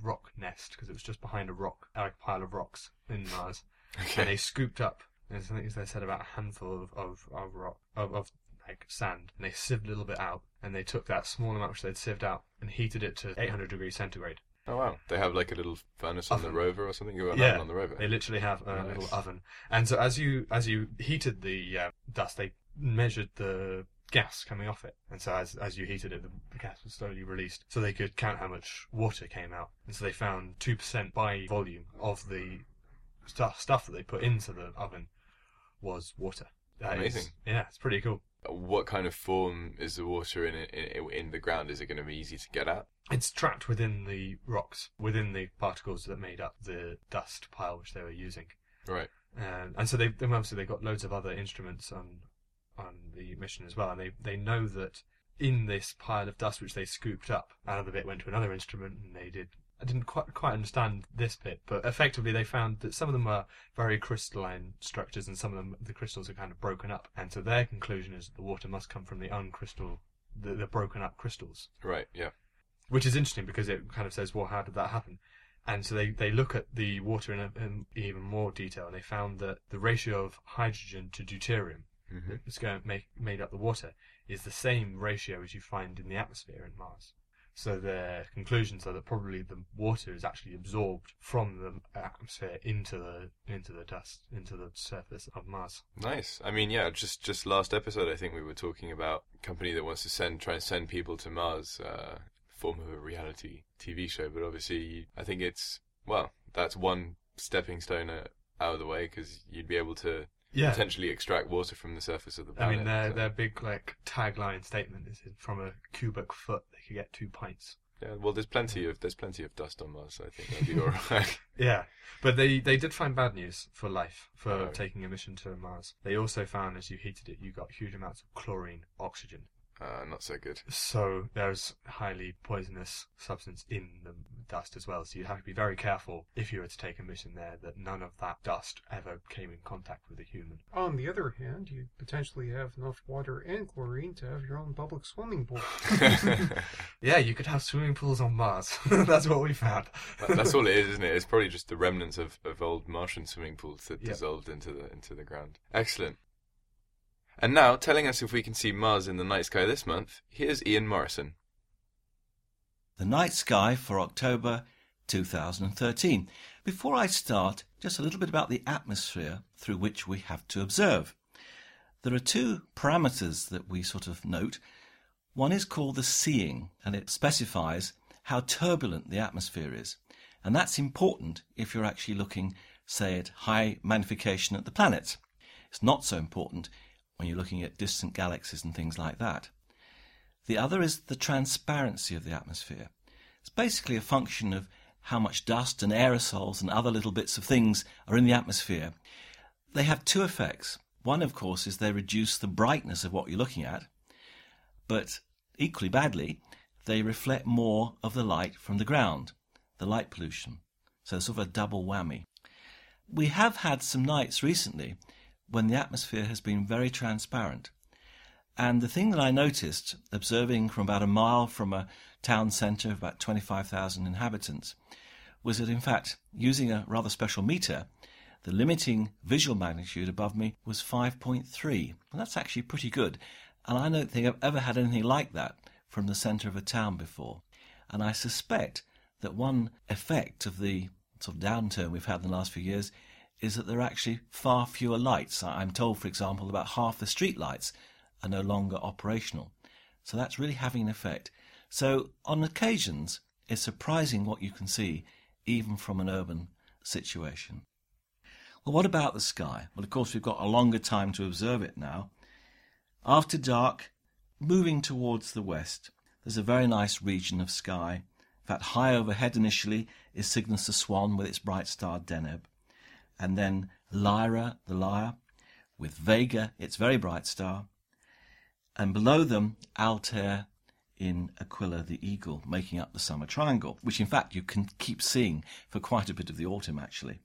rock nest because it was just behind a rock, like a pile of rocks in Mars (laughs) and they scooped up. I something as they said about a handful of of of rock of, of like sand, and they sieved a little bit out, and they took that small amount which they'd sieved out and heated it to 800 degrees centigrade. Oh wow, they have like a little furnace on the rover or something. You got an Yeah, on the rover. They literally have a Nice. little oven, and so as you as you heated the uh, dust, they measured the gas coming off it, and so as as you heated it, the, the gas was slowly released, so they could count how much water came out, and so they found two percent by volume of the stuff stuff that they put into the oven was water. That is- Amazing. yeah, it's pretty cool. What kind of form is the water in in, in the ground? Is it going to be easy to get at? It's trapped within the rocks, within the particles that made up the dust pile which they were using. Right. and and so they they obviously they got loads of other instruments on on the mission as well, and they they know that in this pile of dust which they scooped up, another bit went to another instrument, and they did. I didn't quite quite understand this bit, but effectively they found that some of them are very crystalline structures, and some of them the crystals are kind of broken up, and so their conclusion is that the water must come from the uncrystal, the, the broken up crystals Right. Yeah. which is interesting because it kind of says, well, how did that happen? And so they, they look at the water in, a, in even more detail, and they found that the ratio of hydrogen to deuterium hmm that's going to make made up the water is the same ratio as you find in the atmosphere in Mars. So their conclusions are that probably the water is actually absorbed from the atmosphere into the into the dust into the surface of Mars. Nice. I mean, yeah. Just just last episode, I think we were talking about a company that wants to send try and send people to Mars, uh, form of a reality TV show. But obviously, I think it's well, that's one stepping stone uh, out of the way because you'd be able to Yeah. potentially extract water from the surface of the planet. I mean, their so- their big like tagline statement is from a cubic foot they could get two pints. yeah. Well, there's plenty of there's plenty of dust on Mars. So I think that'd be all (laughs) right. Yeah, but they they did find bad news for life for Oh. taking a mission to Mars. They also found as you heated it, you got huge amounts of chlorine, oxygen. Uh, not so good. So there's highly poisonous substance in the dust as well. So you have to be very careful if you were to take a mission there that none of that dust ever came in contact with a human. On the other hand, you potentially have enough water and chlorine to have your own public swimming pool. (laughs) (laughs) Yeah, you could have swimming pools on Mars. (laughs) That's what we found. That- That's all it is, isn't it? It's probably just the remnants of, of old Martian swimming pools that Yep. dissolved into the into the ground. Excellent. And now, telling us if we can see Mars in the night sky this month, here's Ian Morison. the night sky for October 2013. Before I start, just a little bit about the atmosphere through which we have to observe. There are two parameters that we sort of note. One is called the seeing, and it specifies how turbulent the atmosphere is. And that's important if you're actually looking, say, at high magnification at the planets. It's not so important when you're looking at distant galaxies and things like that. The other is the transparency of the atmosphere. It's basically a function of how much dust and aerosols and other little bits of things are in the atmosphere. They have two effects. One, of course, is they reduce the brightness of what you're looking at, but equally badly, they reflect more of the light from the ground. the light pollution. So, it's sort of a double whammy. We have had some nights recently when the atmosphere has been very transparent. And the thing that I noticed, observing from about a mile from a town centre of about 25,000 inhabitants, was that in fact, using a rather special meter, the limiting visual magnitude above me was 5.3. And that's actually pretty good. And I don't think I've ever had anything like that from the centre of a town before. And I suspect that one effect of the sort of downturn we've had in the last few years is that there are actually far fewer lights. I'm told, for example, about half the street lights are no longer operational. So that's really having an effect. So on occasions, it's surprising what you can see even from an urban situation. Well, what about the sky? Well, of course, we've got a longer time to observe it now. After dark, moving towards the west, there's a very nice region of sky. In fact, high overhead initially is Cygnus the Swan with its bright star Deneb, and then Lyra the Lyre with Vega, its very bright star, and below them Altair in Aquila the Eagle, making up the summer triangle, which in fact you can keep seeing for quite a bit of the autumn actually.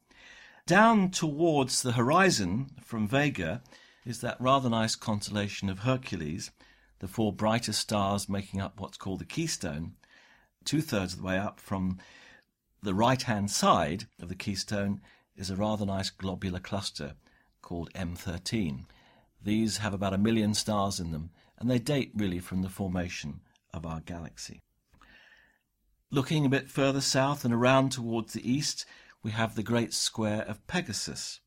Down towards the horizon from Vega is that rather nice constellation of Hercules, the four brightest stars making up what's called the keystone, two thirds of the way up from the right hand side of the keystone is a rather nice globular cluster called M13. These have about a million stars in them, and they date really from the formation of our galaxy. Looking a bit further south and around towards the east, we have the great square of Pegasus.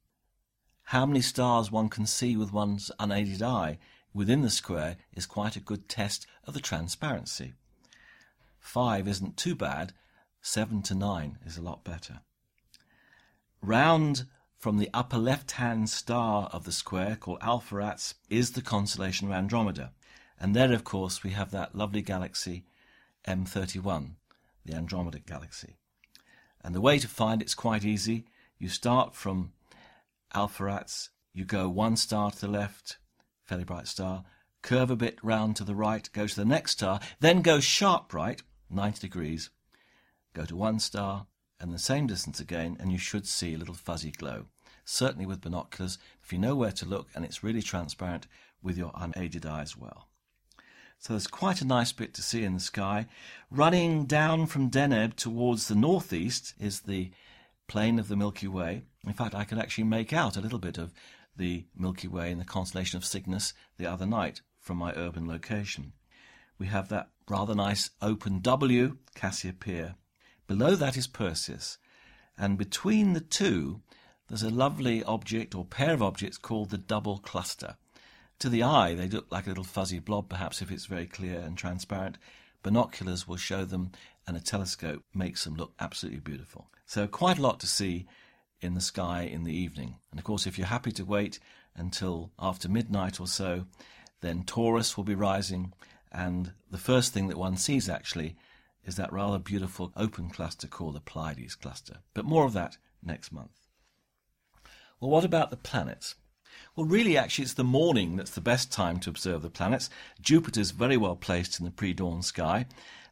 How many stars one can see with one's unaided eye within the square is quite a good test of the transparency. Five isn't too bad, seven to nine is a lot better. Round from the upper left hand star of the square, called Alpheratz, is the constellation of Andromeda. And there, of course, we have that lovely galaxy M31, the Andromeda galaxy. And the way to find it's quite easy. You start from Alpheratz, you go one star to the left, fairly bright star, curve a bit round to the right, go to the next star, then go sharp right, 90 degrees, go to one star, and the same distance again, and you should see a little fuzzy glow. Certainly with binoculars, if you know where to look and it's really transparent with your unaided eye as well. So there's quite a nice bit to see in the sky. Running down from Deneb towards the northeast is the plane of the Milky Way. In fact, I could actually make out a little bit of the Milky Way in the constellation of Cygnus the other night from my urban location. We have that rather nice open W, Cassiopeia. Below that is Perseus, and between the two there's a lovely object or pair of objects called the double cluster. To the eye, they look like a little fuzzy blob, perhaps if it's very clear and transparent. Binoculars will show them, and a telescope makes them look absolutely beautiful. So, quite a lot to see in the sky in the evening. And of course, if you're happy to wait until after midnight or so, then Taurus will be rising, and the first thing that one sees actually is that rather beautiful open cluster called the Pleiades cluster. But more of that next month. Well, what about the planets? Well, really, actually, it's the morning that's the best time to observe the planets. Jupiter's very well placed in the pre dawn sky.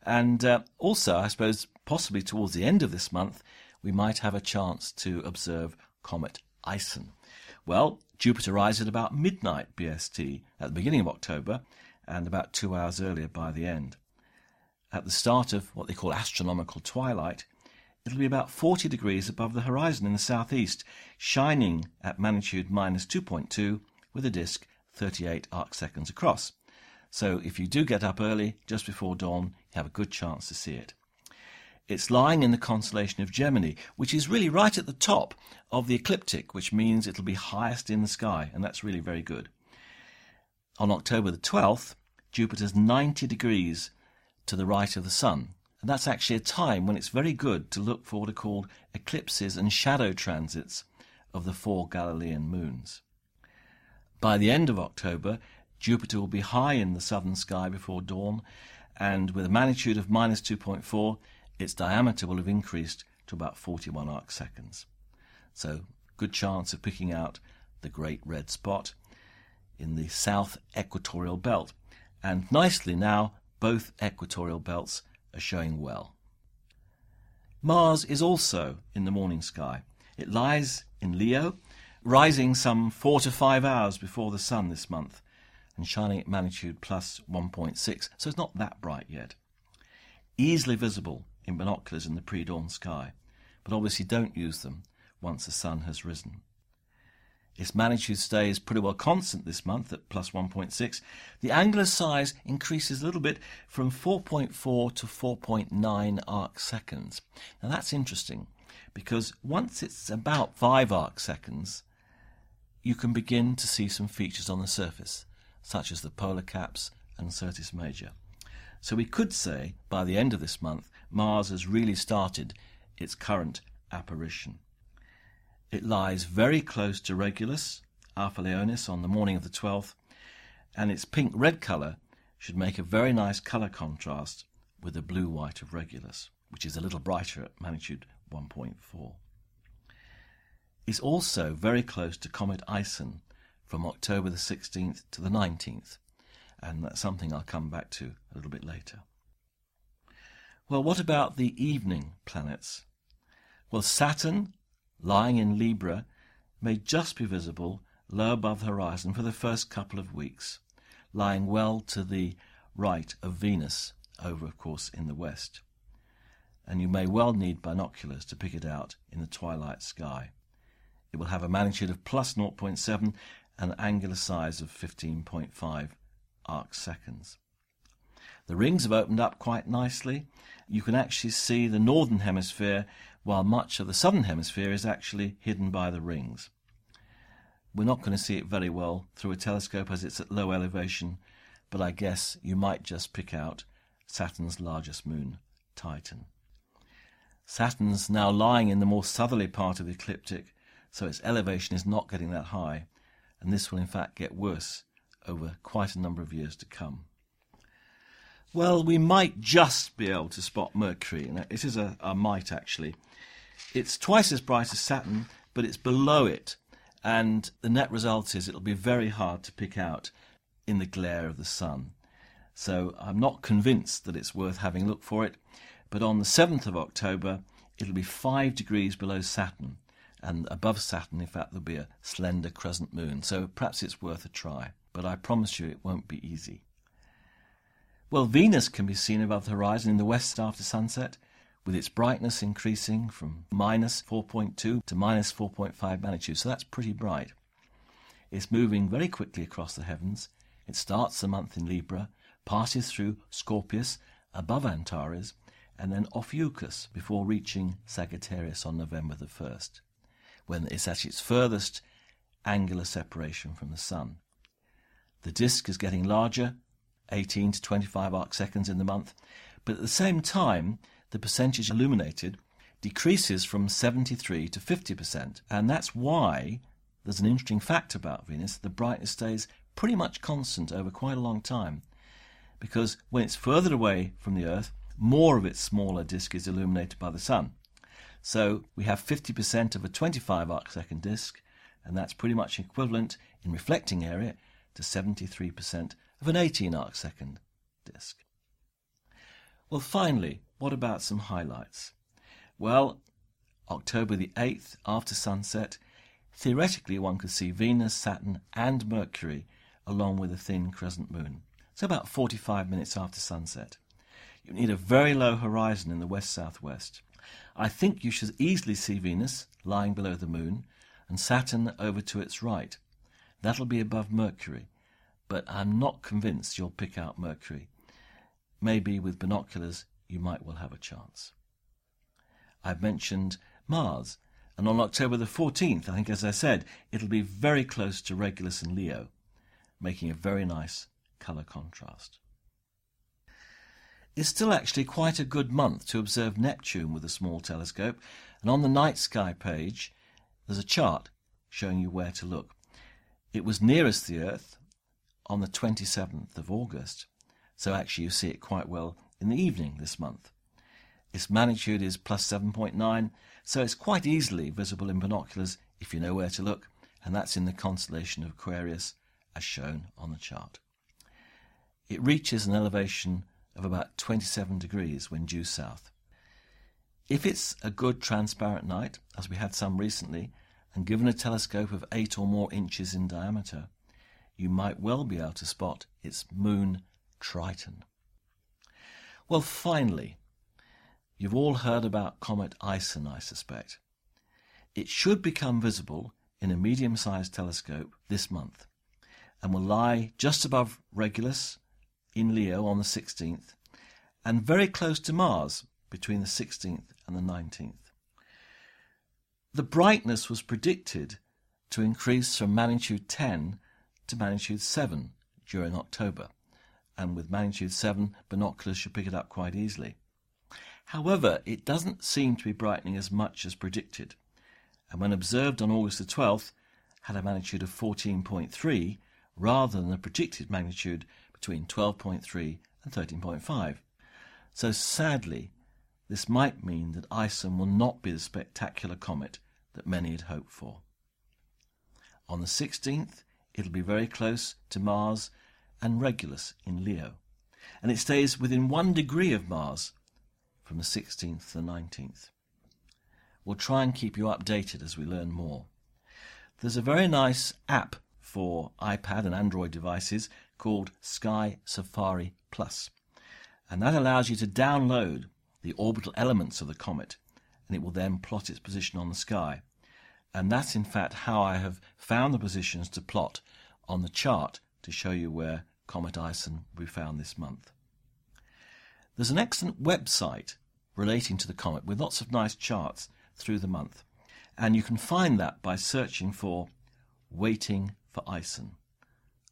And uh, also, I suppose, possibly towards the end of this month, we might have a chance to observe Comet Ison. Well, Jupiter rises at about midnight BST at the beginning of October and about two hours earlier by the end. At the start of what they call astronomical twilight, it'll be about 40 degrees above the horizon in the southeast, shining at magnitude minus 2.2 with a disk 38 arc seconds across. So if you do get up early, just before dawn, you have a good chance to see it. It's lying in the constellation of Gemini, which is really right at the top of the ecliptic, which means it'll be highest in the sky, and that's really very good. On October the 12th, Jupiter's 90 degrees to the right of the Sun, and that's actually a time when it's very good to look for what are called eclipses and shadow transits of the four Galilean moons. By the end of October, Jupiter will be high in the southern sky before dawn, and with a magnitude of minus 2.4, its diameter will have increased to about 41 arc seconds. So, good chance of picking out the great red spot in the south equatorial belt. And nicely now, both equatorial belts are showing well. Mars is also in the morning sky. It lies in Leo, rising some four to five hours before the Sun this month, and shining at magnitude plus 1.6, so it's not that bright yet. Easily visible in binoculars in the pre dawn sky, but obviously don't use them once the Sun has risen. Its magnitude stays pretty well constant this month at plus 1.6. The angular size increases a little bit from 4.4 to 4.9 arc seconds. Now that's interesting because once it's about 5 arc seconds, you can begin to see some features on the surface, such as the polar caps and Syrtis Major. So we could say by the end of this month, Mars has really started its current apparition. It lies very close to Regulus, Alpha Leonis, on the morning of the 12th, and its pink red colour should make a very nice colour contrast with the blue white of Regulus, which is a little brighter at magnitude 1.4. It's also very close to Comet Ison from October the 16th to the 19th, and that's something I'll come back to a little bit later. Well, what about the evening planets? Well, Saturn lying in Libra, may just be visible low above the horizon for the first couple of weeks, lying well to the right of Venus, over, of course, in the west. And you may well need binoculars to pick it out in the twilight sky. It will have a magnitude of plus 0.7 and an angular size of 15.5 arc seconds. The rings have opened up quite nicely. You can actually see the northern hemisphere while much of the southern hemisphere is actually hidden by the rings. We're not going to see it very well through a telescope as it's at low elevation, but I guess you might just pick out Saturn's largest moon, Titan. Saturn's now lying in the more southerly part of the ecliptic, so its elevation is not getting that high, and this will in fact get worse over quite a number of years to come. Well, we might just be able to spot Mercury. It is a, a might actually. It's twice as bright as Saturn, but it's below it. And the net result is it'll be very hard to pick out in the glare of the sun. So I'm not convinced that it's worth having a look for it. But on the 7th of October, it'll be 5 degrees below Saturn. And above Saturn, in fact, there'll be a slender crescent moon. So perhaps it's worth a try. But I promise you it won't be easy. Well, Venus can be seen above the horizon in the west after sunset with its brightness increasing from minus 4.2 to minus 4.5 magnitude, so that's pretty bright. It's moving very quickly across the heavens. It starts the month in Libra, passes through Scorpius, above Antares, and then Ophiuchus before reaching Sagittarius on November the 1st, when it's at its furthest angular separation from the Sun. The disk is getting larger, 18 to 25 arc seconds in the month, but at the same time, the percentage illuminated decreases from 73 to 50%. And that's why there's an interesting fact about Venus the brightness stays pretty much constant over quite a long time. Because when it's further away from the Earth, more of its smaller disk is illuminated by the Sun. So we have 50% of a 25 arc second disk, and that's pretty much equivalent in reflecting area to 73% of an 18 arc second disk. Well, finally, what about some highlights? Well, October the 8th, after sunset, theoretically one could see Venus, Saturn, and Mercury along with a thin crescent moon. So about 45 minutes after sunset. You need a very low horizon in the west southwest. I think you should easily see Venus lying below the moon and Saturn over to its right. That'll be above Mercury, but I'm not convinced you'll pick out Mercury. Maybe with binoculars you might well have a chance. I've mentioned Mars, and on October the 14th, I think as I said, it'll be very close to Regulus and Leo, making a very nice colour contrast. It's still actually quite a good month to observe Neptune with a small telescope, and on the night sky page there's a chart showing you where to look. It was nearest the Earth on the 27th of August, so actually you see it quite well in the evening this month. Its magnitude is plus 7.9, so it's quite easily visible in binoculars if you know where to look, and that's in the constellation of Aquarius as shown on the chart. It reaches an elevation of about 27 degrees when due south. If it's a good transparent night, as we had some recently, and given a telescope of 8 or more inches in diameter, you might well be able to spot its moon Triton. Well, finally, you've all heard about Comet Ison, I suspect. It should become visible in a medium sized telescope this month and will lie just above Regulus in Leo on the 16th and very close to Mars between the 16th and the 19th. The brightness was predicted to increase from magnitude 10 to magnitude 7 during October, and with magnitude 7, binoculars should pick it up quite easily. However, it doesn't seem to be brightening as much as predicted, and when observed on August the 12th, had a magnitude of 14.3 rather than the predicted magnitude between 12.3 and 13.5. So sadly, this might mean that Ison will not be the spectacular comet that many had hoped for. On the 16th, it'll be very close to Mars and Regulus in Leo, and it stays within one degree of Mars from the 16th to the 19th. We'll try and keep you updated as we learn more. There's a very nice app for iPad and Android devices called Sky Safari Plus, and that allows you to download the orbital elements of the comet, and it will then plot its position on the sky. And that's in fact how I have found the positions to plot on the chart to show you where Comet Ison be found this month. There's an excellent website relating to the comet with lots of nice charts through the month, and you can find that by searching for Waiting for Ison.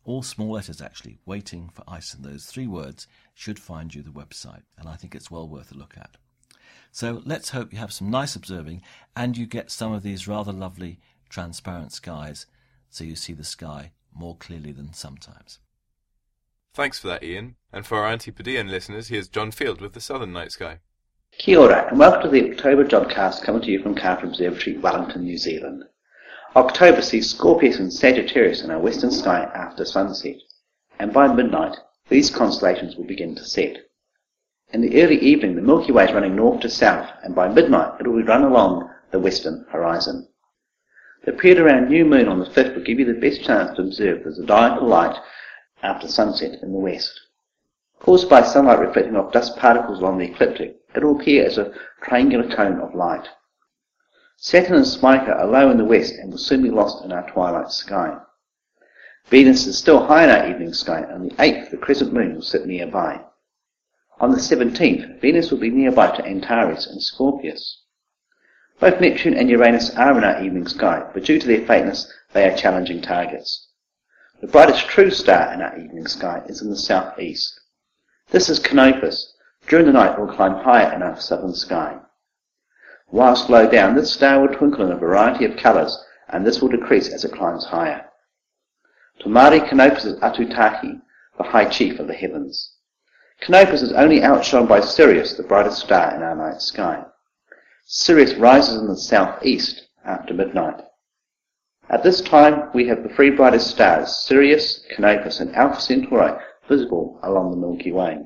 All small letters actually, Waiting for Ison. Those three words should find you the website, and I think it's well worth a look at. So let's hope you have some nice observing and you get some of these rather lovely transparent skies so you see the sky more clearly than sometimes. Thanks for that, Ian. And for our Antipodean listeners, here's John Field with the Southern Night Sky. Kia ora, and welcome to the October Jodcast coming to you from Carter Observatory, Wellington, New Zealand. October sees Scorpius and Sagittarius in our western sky after sunset, and by midnight these constellations will begin to set. In the early evening the Milky Way is running north to south, and by midnight it will run along the western horizon. The period around new moon on the 5th will give you the best chance to observe the zodiacal light after sunset in the west. Caused by sunlight reflecting off dust particles along the ecliptic, it will appear as a triangular cone of light. Saturn and Spica are low in the west and will soon be lost in our twilight sky. Venus is still high in our evening sky, and the 8th the crescent moon will sit nearby. On the 17th, Venus will be nearby to Antares and Scorpius. Both Neptune and Uranus are in our evening sky, but due to their faintness, they are challenging targets. The brightest true star in our evening sky is in the southeast. This is Canopus. During the night it will climb higher in our southern sky. Whilst low down, this star will twinkle in a variety of colours, and this will decrease as it climbs higher. Tomari Canopus is Atutahi, the high chief of the heavens. Canopus is only outshone by Sirius, the brightest star in our night sky. Sirius rises in the southeast after midnight. At this time, we have the three brightest stars, Sirius, Canopus, and Alpha Centauri, visible along the Milky Way.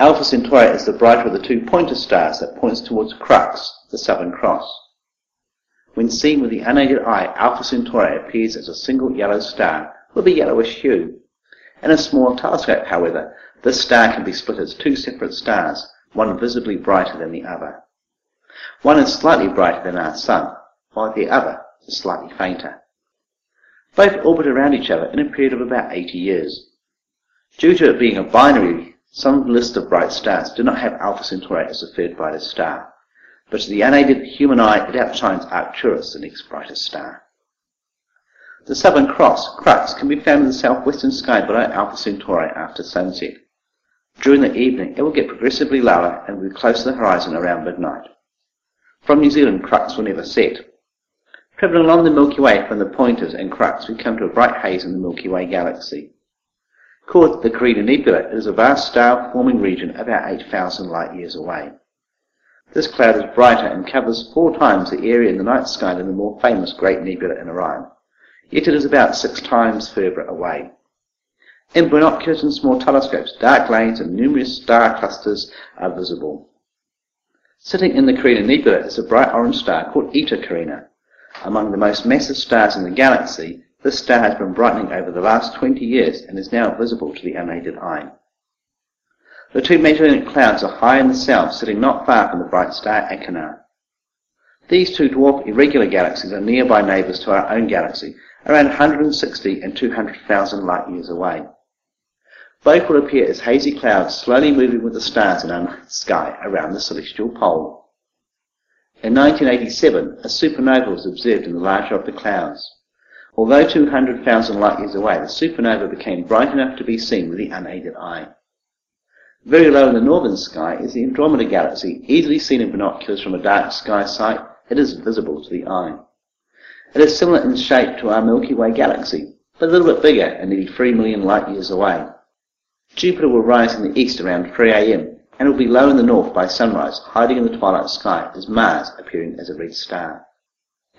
Alpha Centauri is the brighter of the two pointer stars that points towards Crux, the Southern Cross. When seen with the unaided eye, Alpha Centauri appears as a single yellow star with a yellowish hue. In a small telescope, however, this star can be split as two separate stars, one visibly brighter than the other. One is slightly brighter than our Sun, while the other slightly fainter. Both orbit around each other in a period of about 80 years. Due to it being a binary some list of bright stars do not have Alpha Centauri as the third brightest star, but to the unaided human eye it outshines Arcturus, the next brightest star. The Southern Cross, Crux, can be found in the southwestern sky below Alpha Centauri after sunset. During the evening it will get progressively lower and will be close to the horizon around midnight. From New Zealand, Crux will never set. Travelling along the Milky Way from the pointers and Crux, we come to a bright haze in the Milky Way galaxy. Called the Carina Nebula, it is a vast star-forming region about 8,000 light-years away. This cloud is brighter and covers four times the area in the night sky than the more famous Great Nebula in Orion, yet it is about six times further away. In binoculars and small telescopes, dark lanes and numerous star clusters are visible. Sitting in the Carina Nebula is a bright orange star called Eta Carina. Among the most massive stars in the galaxy, this star has been brightening over the last 20 years and is now visible to the unaided eye. The two magellanic clouds are high in the south, sitting not far from the bright star Achernar. These two dwarf irregular galaxies are nearby neighbours to our own galaxy, around 160 and 200,000 light years away. Both will appear as hazy clouds slowly moving with the stars in our sky around the celestial pole. In 1987, a supernova was observed in the larger of the clouds. Although 200,000 light years away, the supernova became bright enough to be seen with the unaided eye. Very low in the northern sky is the Andromeda Galaxy, easily seen in binoculars from a dark sky site. It is visible to the eye. It is similar in shape to our Milky Way galaxy, but a little bit bigger and nearly 3 million light years away. Jupiter will rise in the east around 3 a.m. and it will be low in the north by sunrise, hiding in the twilight sky as Mars appearing as a red star.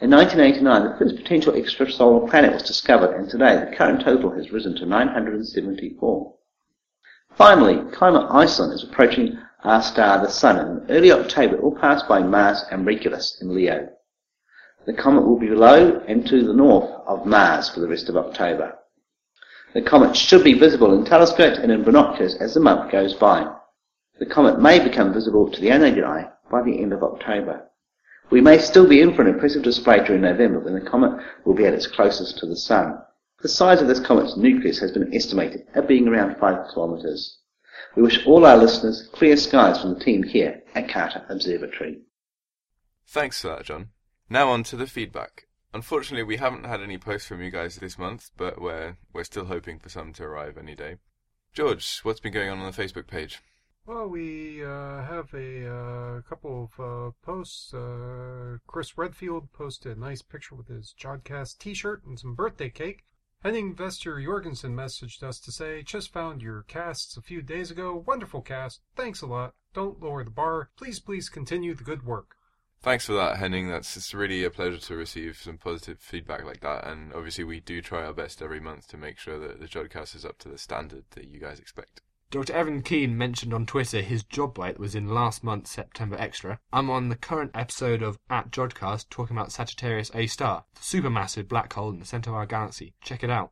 In 1989, the first potential extrasolar planet was discovered, and today the current total has risen to 974. Finally, Comet Ison is approaching our star, the Sun, and in early October it will pass by Mars and Regulus in Leo. The comet will be below and to the north of Mars for the rest of October. The comet should be visible in telescopes and in binoculars as the month goes by. The comet may become visible to the unaided eye by the end of October. We may still be in for an impressive display during November when the comet will be at its closest to the Sun. The size of this comet's nucleus has been estimated at being around 5 kilometres. We wish all our listeners clear skies from the team here at Carter Observatory. Thanks for that, John. Now on to the feedback. Unfortunately, we haven't had any posts from you guys this month, but we're we're still hoping for some to arrive any day. George, what's been going on on the Facebook page? Well, we uh, have a uh, couple of uh, posts. Uh, Chris Redfield posted a nice picture with his Jodcast t-shirt and some birthday cake. Henning Vester Jorgensen messaged us to say, just found your casts a few days ago. Wonderful cast. Thanks a lot. Don't lower the bar. Please, please continue the good work. Thanks for that, Henning. That's it's really a pleasure to receive some positive feedback like that. And obviously, we do try our best every month to make sure that the Jodcast is up to the standard that you guys expect. Dr. Evan Keane mentioned on Twitter his job bite was in last month's September Extra. I'm on the current episode of At Jodcast talking about Sagittarius A star, the supermassive black hole in the centre of our galaxy. Check it out.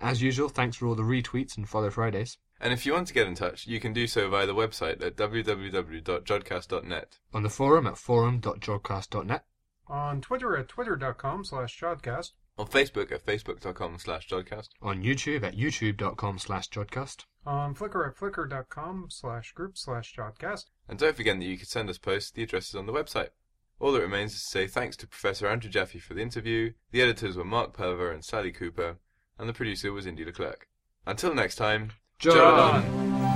As usual, thanks for all the retweets and follow Fridays. And if you want to get in touch, you can do so via the website at www.jodcast.net. On the forum at forum.jodcast.net. On Twitter at twitter.com slash jodcast. On Facebook at facebook.com slash jodcast. On YouTube at youtube.com slash jodcast. On Flickr at flickr.com slash group slash jodcast. And don't forget that you can send us posts, the address is on the website. All that remains is to say thanks to Professor Andrew Jaffe for the interview, the editors were Mark Pulver and Sally Cooper, and the producer was Indy Leclerc. Until next time, John.